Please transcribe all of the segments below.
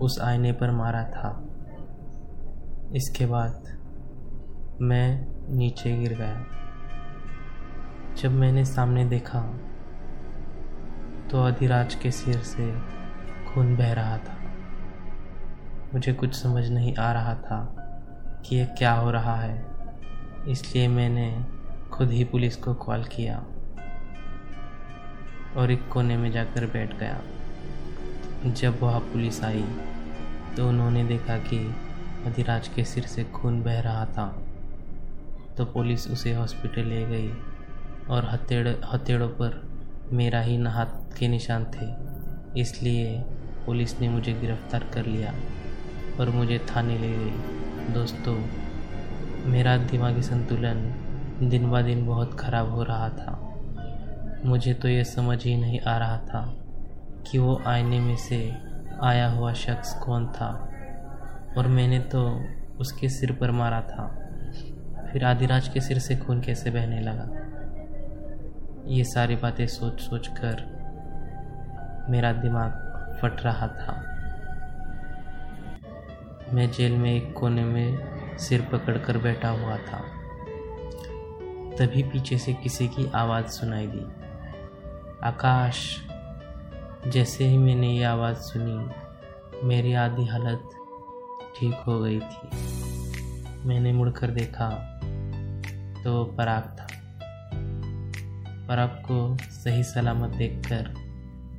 उस आईने पर मारा था। इसके बाद मैं नीचे गिर गया। जब मैंने सामने देखा तो अधिराज के सिर से खून बह रहा था। मुझे कुछ समझ नहीं आ रहा था कि यह क्या हो रहा है। इसलिए मैंने खुद ही पुलिस को कॉल किया और एक कोने में जाकर बैठ गया। जब वह पुलिस आई तो उन्होंने देखा कि अधिराज के सिर से खून बह रहा था। तो पुलिस उसे हॉस्पिटल ले गई और हथेड़, हथेड़ों पर मेरा ही हाथ के निशान थे। इसलिए पुलिस ने मुझे गिरफ़्तार कर लिया और मुझे थाने ले गई। दोस्तों, मेरा दिमागी संतुलन दिन ब दिन बहुत ख़राब हो रहा था। मुझे तो ये समझ ही नहीं आ रहा था कि वो आईने में से आया हुआ शख्स कौन था? और मैंने तो उसके सिर पर मारा था। फिर आदिराज के सिर से खून कैसे बहने लगा? ये सारी बातें सोच सोच कर मेरा दिमाग फट रहा था। मैं जेल में एक कोने में सिर पकड़कर बैठा हुआ था। तभी पीछे से किसी की आवाज़ सुनाई दी। आकाश जैसे ही मैंने ये आवाज़ सुनी, मेरी आधी हालत ठीक हो गई थी। मैंने मुड़कर देखा तो पराग था। पराग को सही सलामत देखकर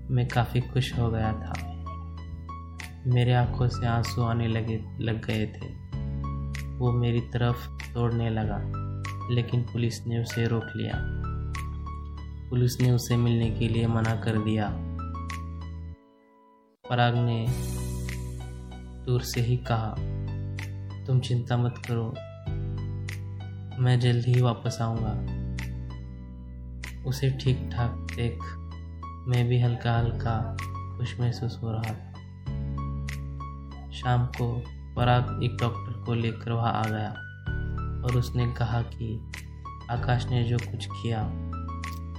मैं काफ़ी खुश हो गया था। मेरे आँखों से आँसू आने लगे, लग गए थे। वो मेरी तरफ़ तोड़ने लगा, लेकिन पुलिस ने उसे रोक लिया। पुलिस ने उसे मिलने के लिए मना कर दिया। पराग ने दूर से ही कहा, तुम चिंता मत करो, मैं जल्द ही वापस आऊँगा। उसे ठीक ठाक देख मैं भी हल्का हल्का खुश महसूस हो रहा था। शाम को पराग एक डॉक्टर को लेकर वहाँ आ गया और उसने कहा कि आकाश ने जो कुछ किया,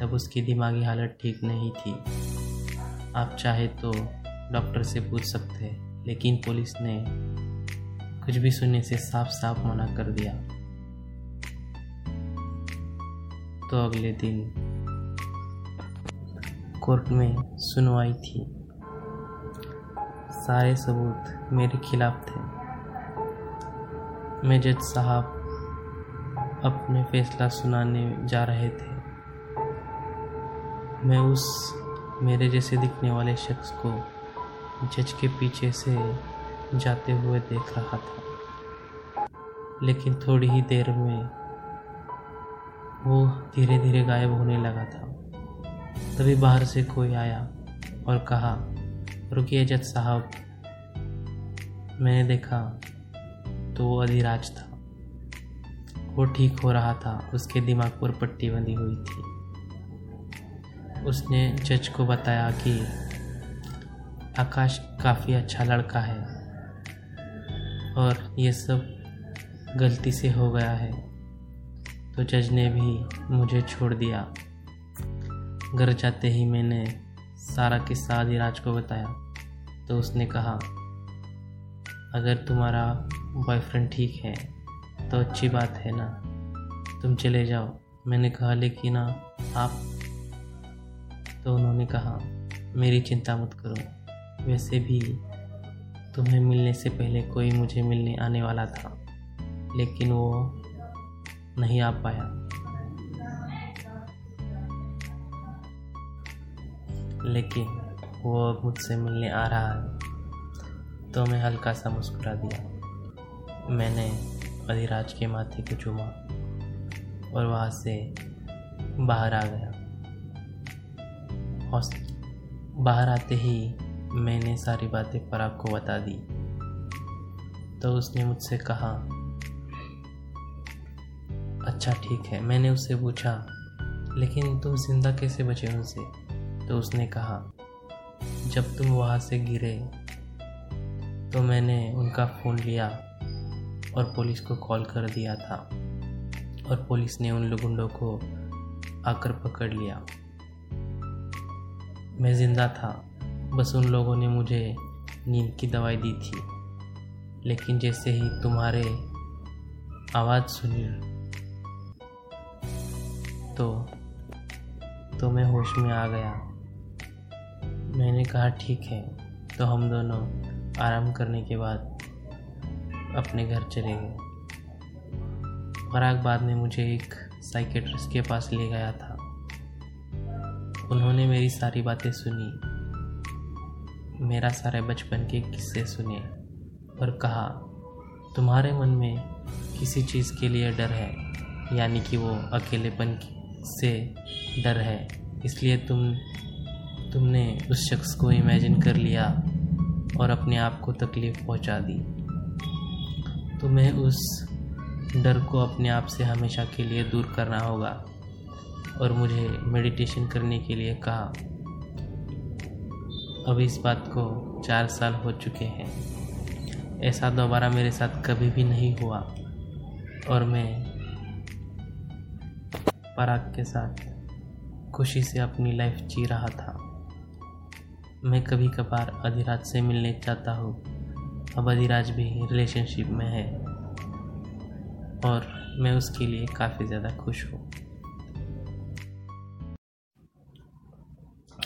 तब उसकी दिमागी हालत ठीक नहीं थी। आप चाहे तो डॉक्टर से पूछ सकते लेकिन पुलिस ने कुछ भी सुनने से साफ़ साफ़ मना कर दिया। तो अगले दिन कोर्ट में सुनवाई थी। सारे सबूत मेरे खिलाफ थे। मैं जज साहब अपने फैसला सुनाने जा रहे थे। मैं उस मेरे जैसे दिखने वाले शख्स को जज के पीछे से जाते हुए देख रहा था। लेकिन थोड़ी ही देर में वो धीरे धीरे गायब होने लगा था। तभी बाहर से कोई आया और कहा, रुकिए जज साहब। मैंने देखा तो वो अधिराज था। वो ठीक हो रहा था। उसके दिमाग पर पट्टी बंधी हुई थी। उसने जज को बताया कि आकाश काफ़ी अच्छा लड़का है। और ये सब गलती से हो गया है। तो जज ने भी मुझे छोड़ दिया। घर जाते ही मैंने सारा किस्सा आदिराज को बताया। तो उसने कहा, अगर तुम्हारा बॉयफ्रेंड ठीक है तो अच्छी बात है ना? तुम चले जाओ। मैंने कहा, लेकिन आप तो उन्होंने कहा, मेरी चिंता मत करो। वैसे भी तुम्हें मिलने से पहले कोई मुझे मिलने आने वाला था, लेकिन वो नहीं आ पाया। लेकिन वो अब मुझसे मिलने आ रहा है तो मैं हल्का सा मुस्कुरा दिया। मैंने अधिराज के माथे को चूमा और वहाँ से बाहर आ गया। बाहर आते ही मैंने सारी बातें पराग को बता दी। तो उसने मुझसे कहा अच्छा ठीक है। मैंने उससे पूछा, लेकिन तुम ज़िंदा कैसे बचे उनसे? तो उसने कहा, जब तुम वहाँ से गिरे तो मैंने उनका फ़ोन लिया और पुलिस को कॉल कर दिया था और पुलिस ने उन गुंडों को आकर पकड़ लिया। मैं ज़िंदा था। बस उन लोगों ने मुझे नींद की दवाई दी थी। लेकिन जैसे ही तुम्हारे आवाज़ सुनी तो तो मैं होश में आ गया। मैंने कहा, ठीक है। तो हम दोनों आराम करने के बाद अपने घर चले गए। पराग बाद में मुझे एक साइकेट्रिस्ट के पास ले गया था। उन्होंने मेरी सारी बातें सुनी। मेरा सारे बचपन के किस्से सुने और कहा, तुम्हारे मन में किसी चीज़ के लिए डर है? यानी कि वो अकेलेपन से डर है। इसलिए तुम, तुमने उस शख्स को इमेजिन कर लिया और अपने आप को तकलीफ़ पहुँचा दी। तुम्हें उस डर को अपने आप से हमेशा के लिए दूर करना होगा और मुझे मेडिटेशन करने के लिए कहा अब इस बात को चार साल हो चुके हैं। ऐसा दोबारा मेरे साथ कभी भी नहीं हुआ। और मैं पराग के साथ खुशी से अपनी लाइफ जी रहा था। मैं कभी कभार अधिराज से मिलने चाहता हूँ। अब अधिराज भी रिलेशनशिप में है। और मैं उसके लिए काफ़ी ज़्यादा खुश हूँ।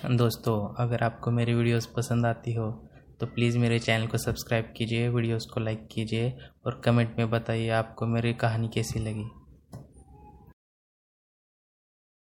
दोस्तों, अगर आपको मेरी वीडियोस पसंद आती हो तो प्लीज़ मेरे चैनल को सब्सक्राइब कीजिए, वीडियोस को लाइक कीजिए और कमेंट में बताइए आपको मेरी कहानी कैसी लगी।